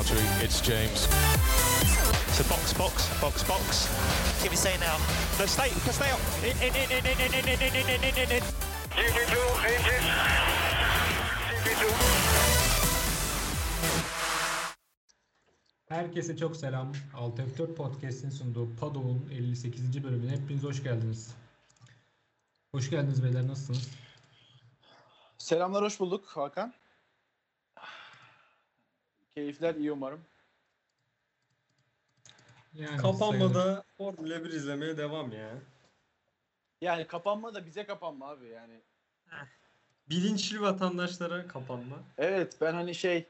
Valtteri, it's James. So box, box, box, box. Can we say now? No, stay, stay up. In, in, in, in, in, in, in, in, in, in, in, in. GP2 engine. GP2. Herkese çok selam. Alt F4 Podcast'in sunduğu Pado'nun 58. bölümüne hepiniz hoş geldiniz. Hoş geldiniz beyler nasılsınız? Selamlar, hoş bulduk Hakan. Keyifler iyi umarım. Yani sayılır. Kapanmada Formula 1 izlemeye devam ya. Yani kapanma da bize kapanma abi yani. Bilinçli vatandaşlara kapanma. Evet ben hani şey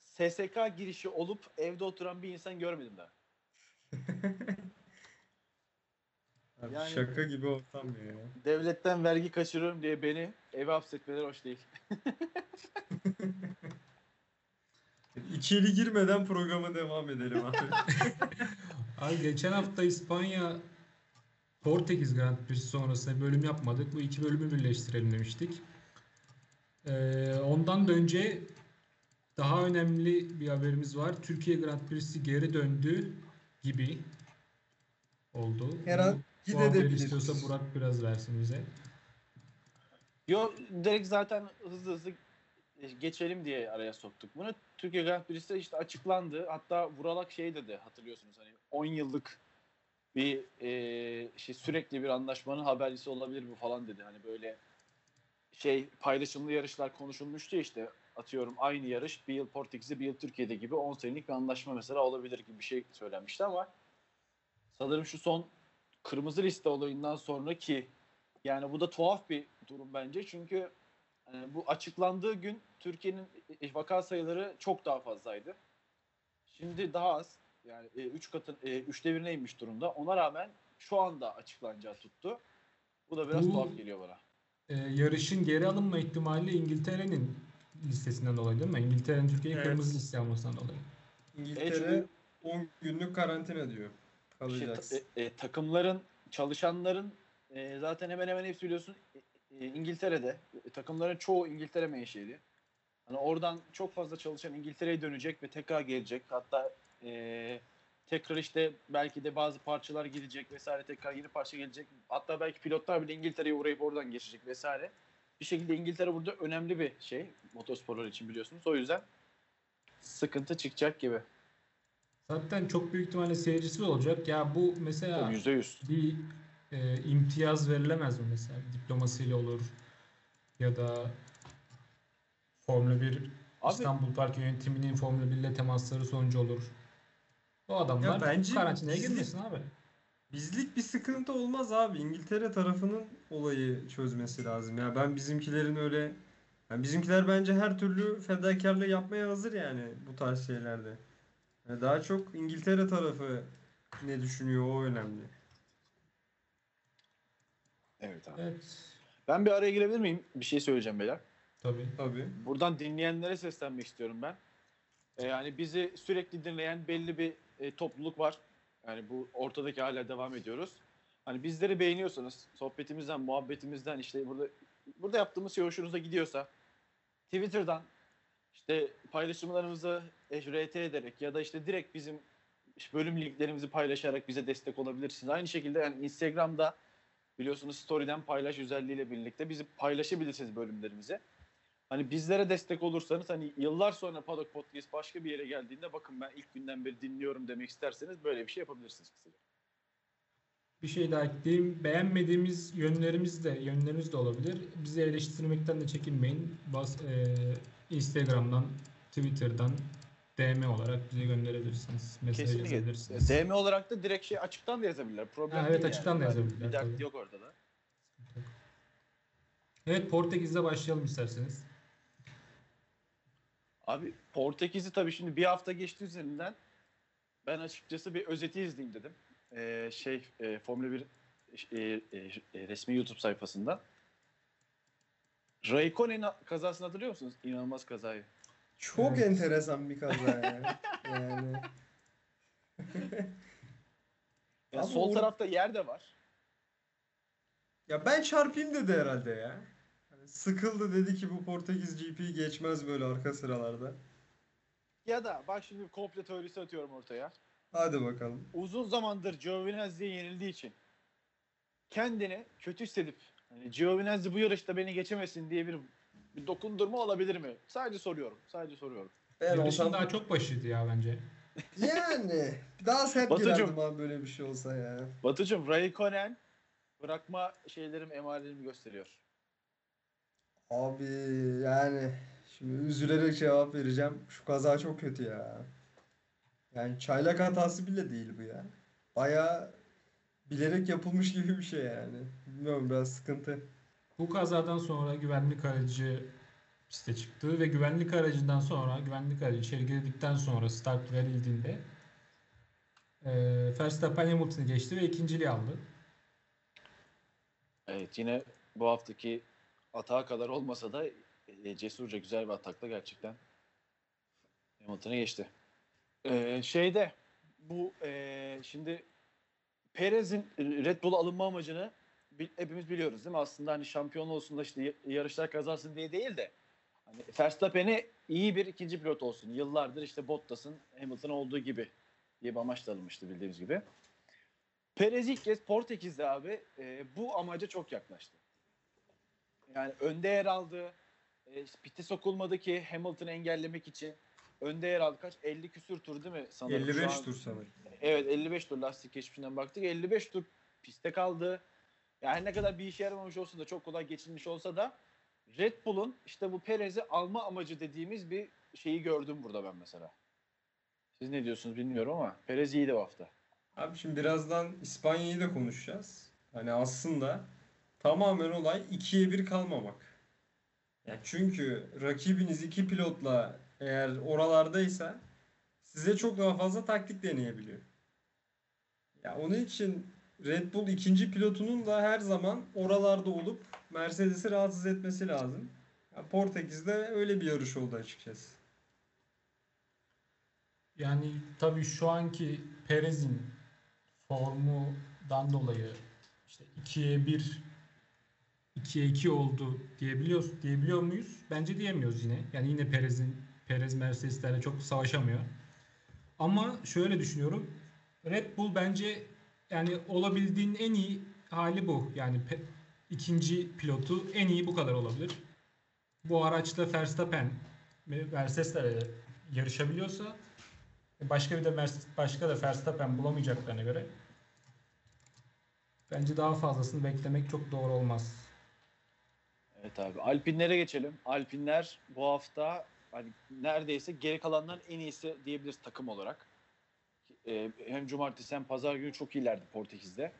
SSK girişi olup evde oturan bir insan görmedim daha. Abi Yani- Şaka gibi ortam ya. Devletten vergi kaçırıyorum diye beni eve hapsetmeleri hoş değil. İçeri girmeden programa devam edelim abi. Ay geçen hafta İspanya Portekiz Grand Prix'si sonrasında bölüm yapmadık. Bu iki bölümü birleştirelim demiştik. Ee, ondan da önce daha önemli bir haberimiz var. Türkiye Grand Prix'si geri döndü gibi oldu. Her an Bu- Bu gidebilir. istiyorsa Burak biraz versin bize. Yo direkt zaten hızlı hızlı geçelim diye araya soktuk bunu. Türkiye Grand Prix'si işte açıklandı. Hatta Vuralak şey dedi hatırlıyorsunuz hani 10 yıllık bir e, şey sürekli bir anlaşmanın habercisi olabilir bu falan dedi. Hani böyle şey paylaşımlı yarışlar konuşulmuştu ya işte atıyorum aynı yarış bir yıl Portekiz'de bir yıl Türkiye'de gibi 10 senelik bir anlaşma mesela olabilir gibi bir şey söylenmişti ama sanırım şu son kırmızı liste olayından sonraki yani bu da tuhaf bir durum bence çünkü e, bu açıklandığı gün Türkiye'nin e, vaka sayıları çok daha fazlaydı. Şimdi daha az. Yani 3 katın 3'te birine inmiş durumda. Ona rağmen şu anda açıklanacağı tuttu. Bu da biraz Bu- tuhaf geliyor bana. Ee, yarışın geri alınma ihtimali İngiltere'nin listesinden dolayı değil mi? İngiltere'nin Türkiye'ye Evet. kırmızı liste almasından dolayı. İngiltere 10 günlük karantina diyor. İşte Kalacaksın. ta- e, e, takımların, çalışanların e, zaten hemen hemen hepsi biliyorsun e, e, İngiltere'de. E, takımların çoğu İngiltere menşeli. Hani oradan çok fazla çalışan İngiltere'ye dönecek ve tekrar gelecek. Hatta e, tekrar işte belki de bazı parçalar gidecek vesaire tekrar yeni parça gelecek. Hatta belki pilotlar bile İngiltere'ye uğrayıp oradan geçecek vesaire. Bir şekilde İngiltere burada önemli bir şey motorsporlar için biliyorsunuz. O yüzden sıkıntı çıkacak gibi. Zaten çok büyük ihtimalle seyircisi olacak. Ya bu mesela Yüzde yüz. bir e, imtiyaz verilemez mi mesela? Diplomasıyla olur ya da Formula 1 Abi- İstanbul Park yönetiminin Formula 1 ile temasları sonucu olur. O adamlar Ya bence karantinaya bizlik- girmesin abi. Bizlik bir sıkıntı olmaz abi. İngiltere tarafının olayı çözmesi lazım. Ya ben bizimkilerin öyle yani bizimkiler bence her türlü fedakarlığı yapmaya hazır yani bu tarz şeylerde. Yani daha çok İngiltere tarafı ne düşünüyor o önemli. Evet abi. Evet. Ben bir araya girebilir miyim? Bir şey söyleyeceğim beyler. Tabii. Tabii. Buradan dinleyenlere seslenmek istiyorum ben. Ee, yani bizi sürekli dinleyen belli bir e, topluluk var. Yani bu ortadaki hala devam ediyoruz. Hani bizleri beğeniyorsanız, sohbetimizden, muhabbetimizden işte burada burada yaptığımız şey hoşunuza gidiyorsa Twitter'dan işte paylaşımlarımızı e, RT ederek ya da işte direkt bizim bölüm linklerimizi paylaşarak bize destek olabilirsiniz. Aynı şekilde yani Instagram'da biliyorsunuz story'den paylaş özelliğiyle birlikte bizi paylaşabilirsiniz bölümlerimizi. Hani bizlere destek olursanız hani yıllar sonra Paddock Podcast başka bir yere geldiğinde bakın ben ilk günden beri dinliyorum demek isterseniz böyle bir şey yapabilirsiniz kısaca. Bir şey daha ekleyeyim. Beğenmediğimiz yönlerimiz de yönlerimiz de olabilir. Bizi eleştirmekten de çekinmeyin. Bas, e, Instagram'dan, Twitter'dan DM olarak bize gönderebilirsiniz. Mesaj Kesinlikle. yazabilirsiniz. DM olarak da direkt şey açıktan da yazabilirler. Problem Ha, evet, değil açıktan da yani. yazabilirler, Bir dert yok orada da. Evet Portekiz'de başlayalım isterseniz. Abi Portekiz'i tabii şimdi bir hafta geçti üzerinden. Ben açıkçası bir özeti izleyeyim dedim. Ee, şey e, Formula 1 e, e, e, resmi YouTube sayfasında. Raikkonen kazasını hatırlıyor musunuz? İnanılmaz kazayı. Çok Evet. enteresan bir kaza ya. yani. Ya sol or- tarafta yer de var. Ya ben çarpayım dedi herhalde ya. Hani sıkıldı dedi ki bu Portekiz GP geçmez böyle arka sıralarda. Ya da bak şimdi bir komple teorisi atıyorum ortaya. Hadi bakalım. Uzun zamandır Giovinazzi'ye yenildiği için kendini kötü hissedip hani Giovinazzi bu yarışta beni geçemesin diye bir, bir dokundurma olabilir mi? Sadece soruyorum. Sadece soruyorum. Ben olsam daha çok başıydı ya bence. yani daha sert Batucuğum. girerdim abi böyle bir şey olsa ya. Batucuğum Raikkonen bırakma şeylerim emarelerini gösteriyor. Abi yani şimdi üzülerek cevap vereceğim. Şu kaza çok kötü ya. Yani çaylak hatası bile değil bu ya. Baya bilerek yapılmış gibi bir şey yani. Bilmiyorum biraz sıkıntı. Bu kazadan sonra güvenlik aracı piste çıktı ve güvenlik aracından sonra güvenlik aracı içeri girdikten sonra start verildiğinde e, Verstappen Hamilton'ı geçti ve ikinciliği aldı. Evet yine bu haftaki atağa kadar olmasa da e, cesurca güzel bir atakla gerçekten Hamilton'ı geçti. Ee, şeyde bu e, şimdi Perez'in Red Bull alınma amacını hepimiz biliyoruz değil mi? Aslında hani şampiyon olsun da işte yarışlar kazansın diye değil de hani Verstappen'e iyi bir ikinci pilot olsun. Yıllardır işte Bottas'ın Hamilton olduğu gibi diye bir amaçla alınmıştı bildiğimiz gibi. Perez ilk kez Portekiz'de abi e, bu amaca çok yaklaştı. Yani önde yer aldı. E, pite sokulmadı ki Hamilton'ı engellemek için. Önde yer aldı. Kaç? 50 küsür tur değil mi? Sanırım. Şu 55 an- tur sanırım. Evet 55 tur lastik geçmişinden baktık. 55 tur piste kaldı. Yani ne kadar bir işe yaramamış olsa da çok kolay geçilmiş olsa da Red Bull'un işte bu Perez'i alma amacı dediğimiz bir şeyi gördüm burada ben mesela. Siz ne diyorsunuz bilmiyorum ama Perez iyiydi bu hafta. Abi şimdi birazdan İspanya'yı da konuşacağız. Hani aslında tamamen olay ikiye bir kalmamak. Yani çünkü rakibiniz iki pilotla eğer oralardaysa size çok daha fazla taktik deneyebiliyor. Ya onun için Red Bull ikinci pilotunun da her zaman oralarda olup Mercedes'i rahatsız etmesi lazım. Ya Portekiz'de öyle bir yarış oldu açıkçası. Yani tabii şu anki Perez'in formundan dolayı işte 2'ye 1 2'ye 2 oldu diyebiliyoruz diyebiliyor muyuz? Bence diyemiyoruz yine. Yani yine Perez'in Perez Mercedes'lerle çok savaşamıyor. Ama şöyle düşünüyorum. Red Bull bence yani olabildiğin en iyi hali bu. Yani ikinci pilotu en iyi bu kadar olabilir. Bu araçla Verstappen ve Mercedes'lerle yarışabiliyorsa Başka bir de Mercedes, başka da Verstappen bulamayacaklarına göre bence daha fazlasını beklemek çok doğru olmaz. Evet abi. Alpinlere geçelim. Alpinler bu hafta hani neredeyse geri kalanların en iyisi diyebiliriz takım olarak. Ee, hem cumartesi hem pazar günü çok iyilerdi Portekiz'de.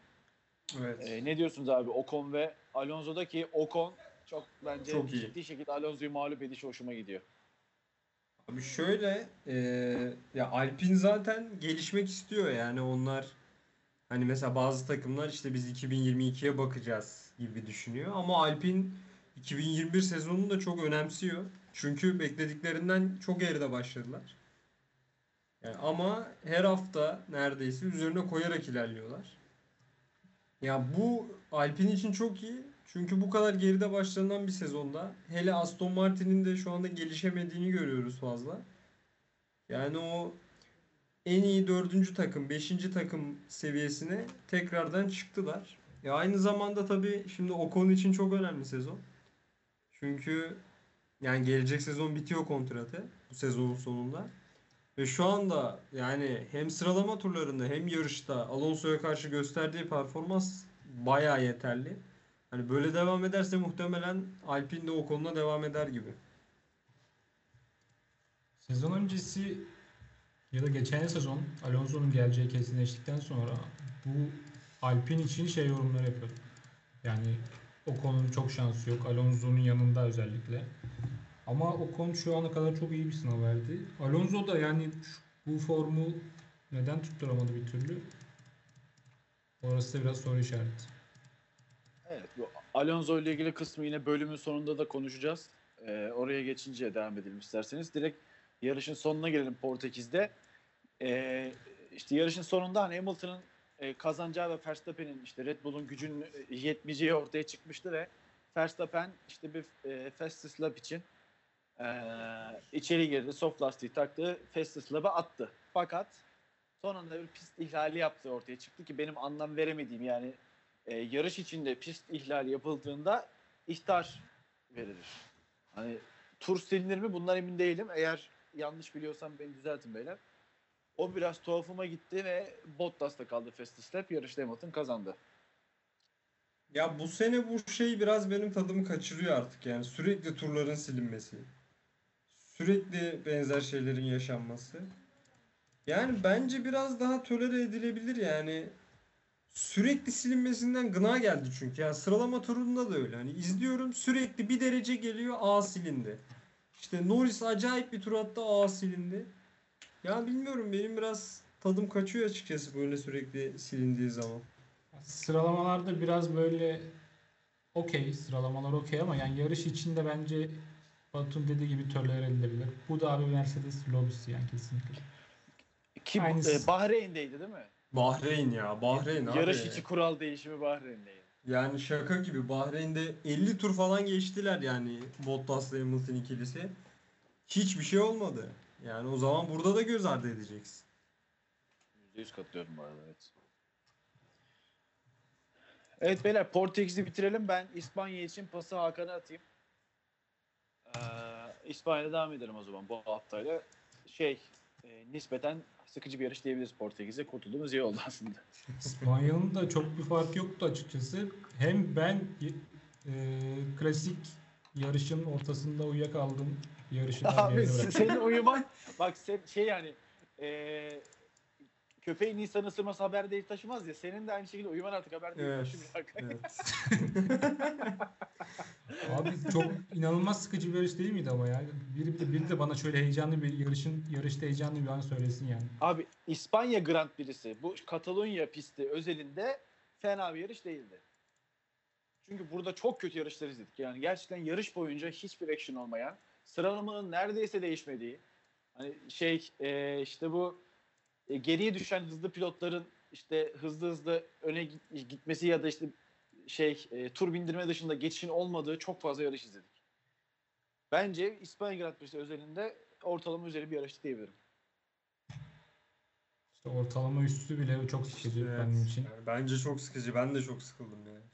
Evet. Ee, ne diyorsunuz abi Ocon ve Alonso'daki Ocon çok bence Çok iyi. ciddi şekilde Alonso'yu mağlup edişi hoşuma gidiyor. Abi şöyle e, ya Alpin zaten gelişmek istiyor yani onlar hani mesela bazı takımlar işte biz 2022'ye bakacağız gibi düşünüyor ama Alpin 2021 sezonunu da çok önemsiyor. Çünkü beklediklerinden çok geride başladılar. Yani ama her hafta neredeyse üzerine koyarak ilerliyorlar. Ya bu Alpin için çok iyi. Çünkü bu kadar geride başlanan bir sezonda hele Aston Martin'in de şu anda gelişemediğini görüyoruz fazla. Yani o en iyi dördüncü takım, beşinci takım seviyesine tekrardan çıktılar. Ya aynı zamanda tabii şimdi Ocon için çok önemli sezon. Çünkü yani gelecek sezon bitiyor kontratı bu sezonun sonunda. Ve şu anda yani hem sıralama turlarında hem yarışta Alonso'ya karşı gösterdiği performans bayağı yeterli. Hani böyle devam ederse muhtemelen Alpine de o konuda devam eder gibi. Sezon öncesi ya da geçen sezon Alonso'nun geleceği kesinleştikten sonra bu Alpine için şey yorumları yapıyordum. Yani Ocon'un çok şansı yok. Alonso'nun yanında özellikle. Ama Ocon şu ana kadar çok iyi bir sınav verdi. Alonso da yani şu- bu formu neden tutturamadı bir türlü? Orası da biraz soru işareti. Evet bu Alonso ile ilgili kısmı yine bölümün sonunda da konuşacağız. Ee, oraya geçince devam edelim isterseniz. Direkt yarışın sonuna gelelim Portekiz'de. Ee, işte yarışın sonunda hani Hamilton'ın e, kazanacağı ve Verstappen'in işte Red Bull'un gücünün e, yetmeyeceği ortaya çıkmıştı ve Verstappen işte bir e, fastest lap için Ee, içeri girdi. Soft lastiği taktı. Festus Lab'a attı. Fakat son anda bir pist ihlali yaptığı ortaya çıktı ki benim anlam veremediğim yani e, yarış içinde pist ihlali yapıldığında ihtar verilir. Hani tur silinir mi bundan emin değilim. Eğer yanlış biliyorsam beni düzeltin beyler. O biraz tuhafıma gitti ve Bottas'ta kaldı Festus Lap. Yarışta Hamilton kazandı. Ya bu sene bu şey biraz benim tadımı kaçırıyor artık yani sürekli turların silinmesi. Sürekli benzer şeylerin yaşanması. Yani bence biraz daha tolere edilebilir yani. Sürekli silinmesinden gına geldi çünkü. Yani sıralama turunda da öyle. Hani izliyorum sürekli bir derece geliyor A silindi. İşte Norris acayip bir tur attı A silindi. Ya bilmiyorum benim biraz tadım kaçıyor açıkçası böyle sürekli silindiği zaman. Sıralamalarda biraz böyle okey sıralamalar okey ama yani yarış içinde bence Batum dediği gibi tolere edilebilir. Bu da abi Mercedes lobisi yani kesinlikle. Ki Aynısı. e, Bahreyn'deydi değil mi? Bahreyn ya Bahreyn abi. Yarış içi kural değişimi Bahreyn'deydi. Yani şaka gibi Bahreyn'de 50 tur falan geçtiler yani Bottas'la Hamilton ikilisi. Hiçbir şey olmadı. Yani o zaman burada da göz ardı edeceksin. %100 katılıyorum bu arada evet. Evet beyler Portekiz'i bitirelim. Ben İspanya için pası Hakan'a atayım. Ee, İspanya'da devam edelim o zaman bu haftayla. Şey e, nispeten sıkıcı bir yarış diyebiliriz Portekiz'e. Kurtulduğumuz iyi oldu aslında. İspanya'nın da çok bir farkı yoktu açıkçası. Hem ben e, klasik yarışın ortasında uyuyakaldım. Yarışı da Abi senin uyuman bak sen, şey yani e, köpeğin insan ısırması haber değil taşımaz ya. Senin de aynı şekilde uyuman artık haber değil Evet. taşımıyor. Evet. Abi çok inanılmaz sıkıcı bir yarış değil miydi ama ya? Biri de, biri de bana şöyle heyecanlı bir yarışın yarışta heyecanlı bir an söylesin yani. Abi İspanya Grand Prix'si bu Katalonya pisti özelinde fena bir yarış değildi. Çünkü burada çok kötü yarışlar izledik. Yani gerçekten yarış boyunca hiçbir action olmayan, sıralamanın neredeyse değişmediği, hani şey e, işte bu e, geriye düşen hızlı pilotların işte hızlı hızlı öne git- gitmesi ya da işte şey e, tur bindirme dışında geçişin olmadığı çok fazla yarış izledik. Bence İspanya Grand Prix'si özelinde ortalama üzeri bir yarış diyebilirim. İşte ortalama üstü bile çok sıkıcı Evet. benim için. Yani bence çok sıkıcı. Ben de çok sıkıldım yani.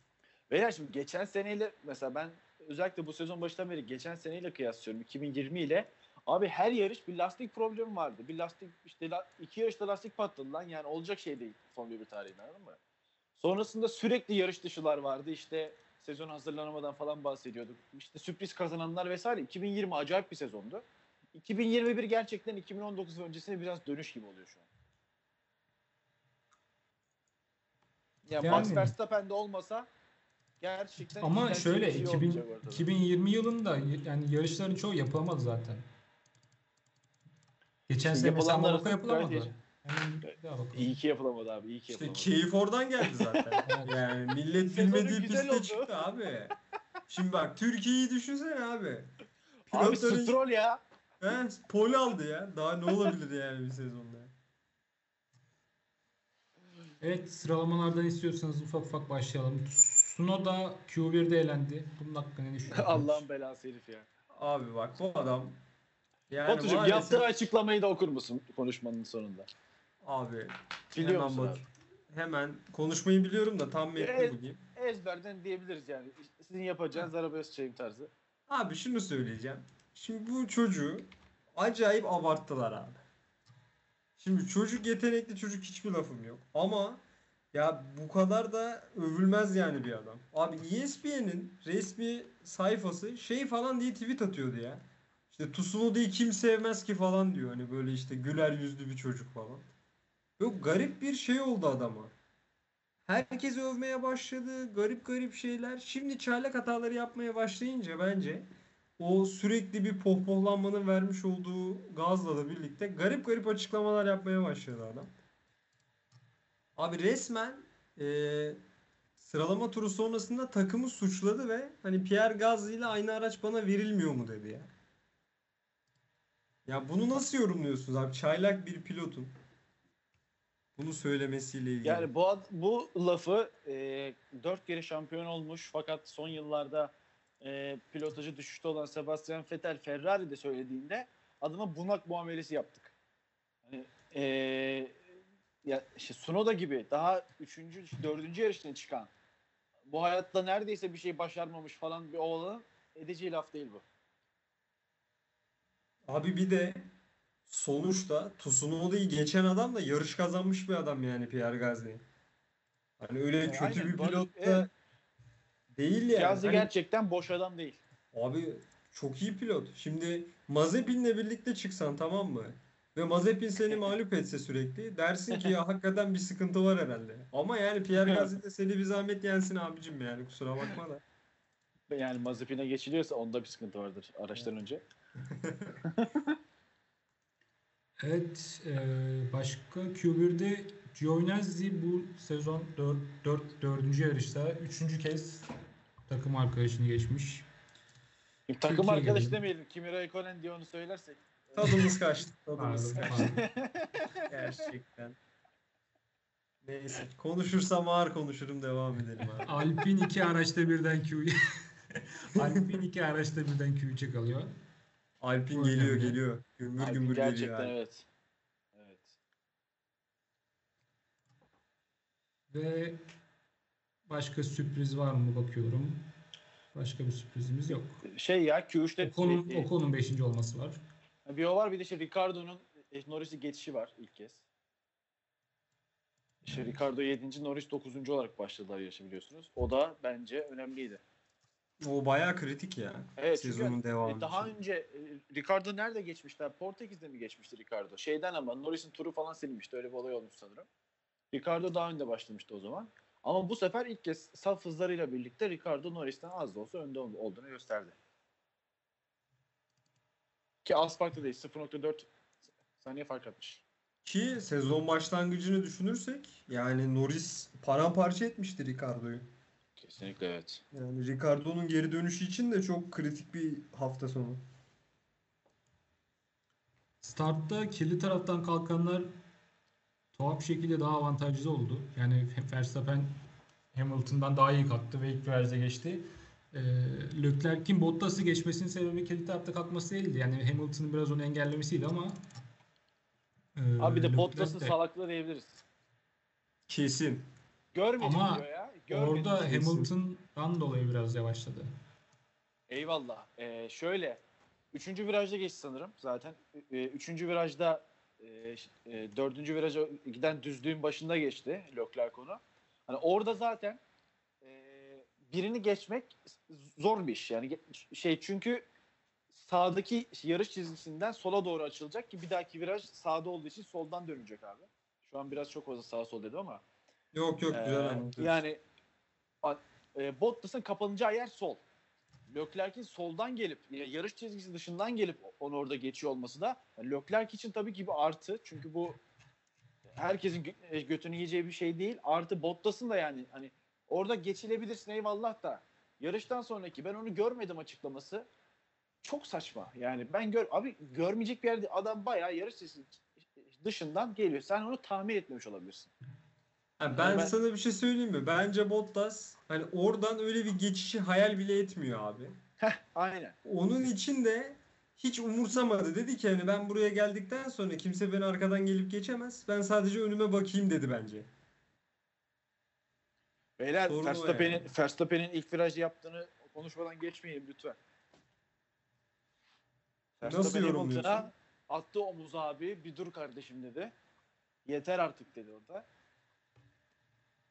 Beyler şimdi geçen seneyle mesela ben özellikle bu sezon başından beri geçen seneyle kıyaslıyorum 2020 ile. Abi her yarış bir lastik problemi vardı. Bir lastik işte la- iki yarışta lastik patladı lan yani olacak şey değil Formula 1 tarihinde anladın mı? Sonrasında sürekli yarış dışılar vardı işte sezon hazırlanamadan falan bahsediyorduk. İşte sürpriz kazananlar vesaire 2020 acayip bir sezondu. 2021 gerçekten 2019 öncesine biraz dönüş gibi oluyor şu an. Ya Max Yani. Verstappen de olmasa gerçekten Ama şöyle şey 2000, olmayacak ortada. 2020 yılında yani yarışların çoğu yapılamadı zaten. Geçen İşte sene mesela Monaco yapılamadı. bakalım. İyi ki yapılamadı abi. iyi ki İşte yapılamadı. keyif oradan geldi zaten. Yani millet bilmediği piste oldu. çıktı abi. Şimdi bak Türkiye'yi düşünsene abi. Abi Pilotların- Stroll ya. He, pol aldı ya. Daha ne olabilir yani bir sezonda? Evet sıralamalardan istiyorsanız ufak ufak başlayalım. Tsunoda Q1'de elendi. Bunun hakkında ne düşünüyorsunuz? Allah'ın belası herif ya. Abi bak bu adam yani Batucuğum maalesef- yaptığı açıklamayı da okur musun konuşmanın sonunda? Abi Biliyor hemen bak. abi? Hemen konuşmayı biliyorum da tam metni Evet. bugün. Ezberden diyebiliriz yani. Sizin yapacağınız araba çayım tarzı. Abi şunu söyleyeceğim. Şimdi bu çocuğu acayip abarttılar abi. Şimdi çocuk yetenekli çocuk hiçbir lafım yok. Ama ya bu kadar da övülmez yani bir adam. Abi ESPN'in resmi sayfası şey falan diye tweet atıyordu ya. İşte Tsunoda'yı kim sevmez ki falan diyor. Hani böyle işte güler yüzlü bir çocuk falan. Böyle garip bir şey oldu adama. Herkes övmeye başladı. Garip garip şeyler. Şimdi çaylak hataları yapmaya başlayınca bence o sürekli bir pohpohlanmanın vermiş olduğu gazla da birlikte garip garip açıklamalar yapmaya başladı adam. Abi resmen eee, sıralama turu sonrasında takımı suçladı ve hani Pierre Gasly ile aynı araç bana verilmiyor mu dedi ya. Ya bunu nasıl yorumluyorsunuz abi? Çaylak bir pilotun bunu söylemesiyle ilgili. Yani bu bu lafı e, dört kere şampiyon olmuş fakat son yıllarda e, pilotajı düşüşte olan Sebastian Vettel Ferrari'de söylediğinde adama bunak muamelesi yaptık. Hani e, ya işte Sunoda gibi daha üçüncü, dördüncü yarışına çıkan bu hayatta neredeyse bir şey başarmamış falan bir oğlanın edeceği laf değil bu. Abi bir de sonuçta Tsunoda'yı geçen adam da yarış kazanmış bir adam yani Pierre Gasly. Hani öyle E, kötü aynen, bir pilot da evet. değil yani. Gazze Hani gerçekten boş adam değil. Abi çok iyi pilot. Şimdi Mazepin'le birlikte çıksan tamam mı? Ve Mazepin seni mağlup etse sürekli dersin ki ya hakikaten bir sıkıntı var herhalde. Ama yani Pierre Gasly de seni bir zahmet yensin abicim yani kusura bakma da. Yani Mazepin'e geçiliyorsa onda bir sıkıntı vardır araçtan önce. Evet, e, başka Q1'de Giovinazzi bu sezon 4, 4, 4. yarışta 3. kez takım arkadaşını geçmiş. Şimdi takım Türkiye arkadaş gelelim. demeyelim. Kimi Raikkonen diye onu söylersek. Tadımız kaçtı. Tadımız Pardon, kaçtı. pardon. Gerçekten. Neyse. Konuşursam ağır konuşurum devam edelim abi. Alpin iki araçta birden Q Alpin iki araçta birden Q3'e kalıyor. Alpin Bu geliyor önemli. geliyor. Gümbür Alpin gümbür gerçekten geliyor. Alpin. evet. Evet. Ve başka sürpriz var mı bakıyorum. Başka bir sürprizimiz yok. Şey ya Q3'te Ocon'un e, e, Ocon'un 5. olması var. bir o var bir de işte Ricardo'nun e, Norris'i geçişi var ilk kez. İşte Ricardo 7. Norris 9. olarak başladılar yarışı biliyorsunuz. O da bence önemliydi. O bayağı kritik ya. Evet, Sezonun devamı E, daha için. önce e, Ricardo nerede geçmişler? Portekiz'de mi geçmişti Ricardo? Şeyden ama Norris'in turu falan silinmişti. Öyle bir olay olmuş sanırım. Ricardo daha önde başlamıştı o zaman. Ama bu sefer ilk kez saf hızlarıyla birlikte Ricardo Norris'ten az da olsa önde ol- olduğunu gösterdi. Ki az farklı değil. 0.4 saniye fark atmış. Ki sezon başlangıcını düşünürsek yani Norris paramparça etmişti Ricardo'yu. Kesinlikle evet. Yani Ricardo'nun geri dönüşü için de çok kritik bir hafta sonu. Startta kirli taraftan kalkanlar tuhaf şekilde daha avantajlı oldu. Yani Verstappen Hamilton'dan daha iyi kalktı ve ilk virajda geçti. Ee, Leclerc'in Bottas'ı geçmesinin sebebi kirli tarafta kalkması değildi. Yani Hamilton'ın biraz onu engellemesiydi ama e, Abi bir de Bottas'ın de- salaklığı diyebiliriz. Kesin. Görmedim Ama diyor ya. Görmedim. Orada. Hamilton'dan dolayı biraz yavaşladı. Eyvallah. Ee, şöyle. Üçüncü virajda geçti sanırım zaten. Ee, üçüncü virajda e, e, dördüncü viraja giden düzlüğün başında geçti Leclerc onu. Hani orada zaten e, birini geçmek zor bir iş. Yani şey çünkü sağdaki yarış çizgisinden sola doğru açılacak ki bir dahaki viraj sağda olduğu için soldan dönecek abi. Şu an biraz çok fazla sağa sol dedim ama. Yok yok Ee, güzel anlatıyorsun. yani e, Bottas'ın kapanacağı yer sol. Leclerc'in soldan gelip ya yarış çizgisi dışından gelip onu orada geçiyor olması da yani Leclerc için tabii ki bir artı. Çünkü bu herkesin e, götünü yiyeceği bir şey değil. Artı Bottas'ın da yani hani orada geçilebilirsin eyvallah da yarıştan sonraki ben onu görmedim açıklaması çok saçma. Yani ben gör abi görmeyecek bir yerde adam bayağı yarış çizgisi dışından geliyor. Sen onu tahmin etmemiş olabilirsin. Ha, ben, ben- sana bir şey söyleyeyim mi? Bence Bottas hani oradan öyle bir geçişi hayal bile etmiyor abi. Aynen. Onun için de hiç umursamadı. Dedi ki hani ben buraya geldikten sonra kimse beni arkadan gelip geçemez. Ben sadece önüme bakayım dedi bence. Beyler o Verstappen'in yani. Verstappen'in ilk virajda yaptığını konuşmadan geçmeyelim lütfen. Nasıl yorumluyorsun? Hamilton'a attı omuz abi bir dur kardeşim dedi. Yeter artık dedi orada.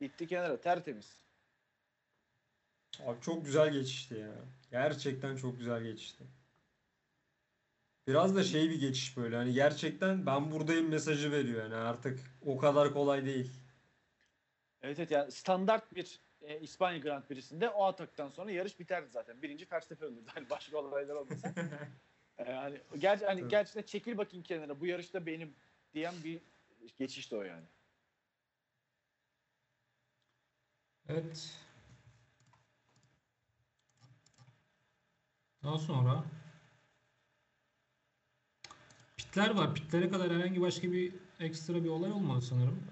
Gitti kenara tertemiz. Abi çok güzel geçişti ya. Gerçekten çok güzel geçişti. Biraz da şey bir geçiş böyle hani gerçekten ben buradayım mesajı veriyor yani artık o kadar kolay değil. Evet evet yani standart bir e, İspanya Grand Prix'sinde o ataktan sonra yarış biterdi zaten. Birinci Verstappen olurdu. Hani başka olaylar olmasa. E, yani, ger hani gerçekten çekil bakayım kenara bu yarışta benim diyen bir geçişti o yani. Evet. Daha sonra pitler var. Pitlere kadar herhangi başka bir ekstra bir olay olmadı sanırım.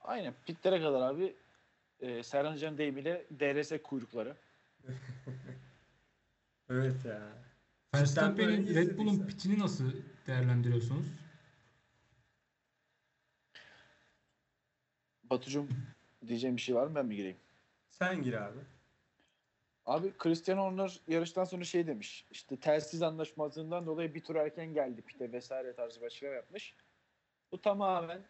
Aynen pitlere kadar abi e, Serhan Hoca'nın deyimiyle DRS kuyrukları. Evet ya. Verstappen'in Red Bull'un pitini nasıl değerlendiriyorsunuz? Batucum diyeceğim bir şey var mı ben mi gireyim? Sen gir abi. Abi Christian Horner yarıştan sonra şey demiş. İşte telsiz anlaşmazlığından dolayı bir tur erken geldi pite vesaire tarzı bir yapmış. Bu tamamen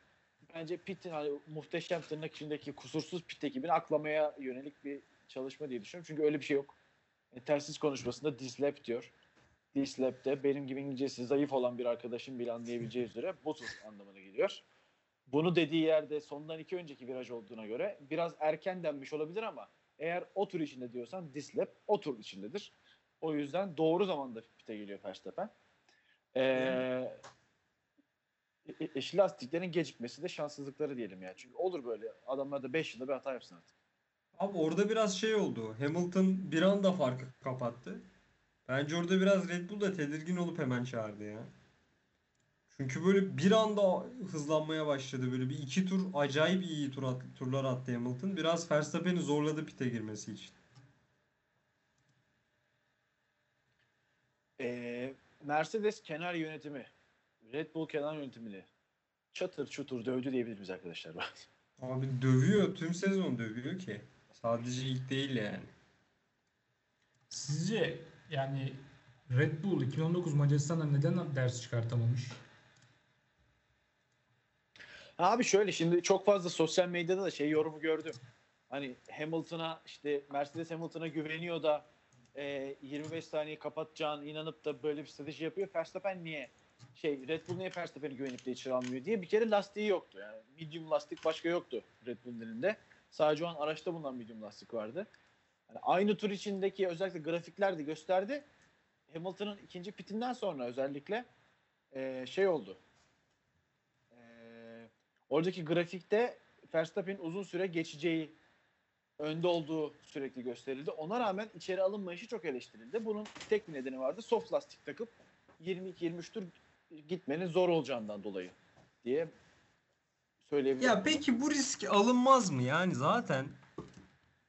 bence pitin hani muhteşem tırnak içindeki kusursuz pit ekibini aklamaya yönelik bir çalışma diye düşünüyorum. Çünkü öyle bir şey yok. E, telsiz konuşmasında dislap diyor. Dislap de benim gibi İngilizcesi zayıf olan bir arkadaşım bile anlayabileceği üzere tur anlamına geliyor. Bunu dediği yerde sondan iki önceki viraj olduğuna göre biraz erken denmiş olabilir ama eğer o tur içinde diyorsan dislap o tur içindedir. O yüzden doğru zamanda pite geliyor Verstappen. Ee, e- e- lastiklerin gecikmesi de şanssızlıkları diyelim yani. Çünkü olur böyle adamlar da 5 yılda bir hata yapsın artık. Abi orada biraz şey oldu. Hamilton bir anda farkı kapattı. Bence orada biraz Red Bull da tedirgin olup hemen çağırdı ya. Çünkü böyle bir anda hızlanmaya başladı. Böyle bir iki tur acayip iyi tur at- turlar attı Hamilton. Biraz Verstappen'i zorladı pite girmesi için. Ee, Mercedes kenar yönetimi, Red Bull kenar yönetimini çatır çutur dövdü diyebilir miyiz arkadaşlar? Abi dövüyor. Tüm sezon dövüyor ki. Sadece ilk değil yani. Sizce yani Red Bull 2019 Macaristan'da neden ders çıkartamamış? Abi şöyle şimdi çok fazla sosyal medyada da şey yorumu gördüm. Hani Hamilton'a işte Mercedes Hamilton'a güveniyor da e, 25 saniye kapatacağını inanıp da böyle bir strateji yapıyor. Verstappen niye? Şey Red Bull niye Verstappen'e güvenip de içeri almıyor diye bir kere lastiği yoktu. Yani medium lastik başka yoktu Red Bull'un elinde. Sadece o an araçta bulunan medium lastik vardı. Yani aynı tur içindeki özellikle grafikler de gösterdi. Hamilton'ın ikinci pitinden sonra özellikle e, şey oldu. Oradaki grafikte Verstappen'in uzun süre geçeceği önde olduğu sürekli gösterildi. Ona rağmen içeri alınmayışı çok eleştirildi. Bunun tek bir nedeni vardı. Soft lastik takıp 22-23 tur gitmenin zor olacağından dolayı diye söyleyebilirim. Ya peki bu risk alınmaz mı? Yani zaten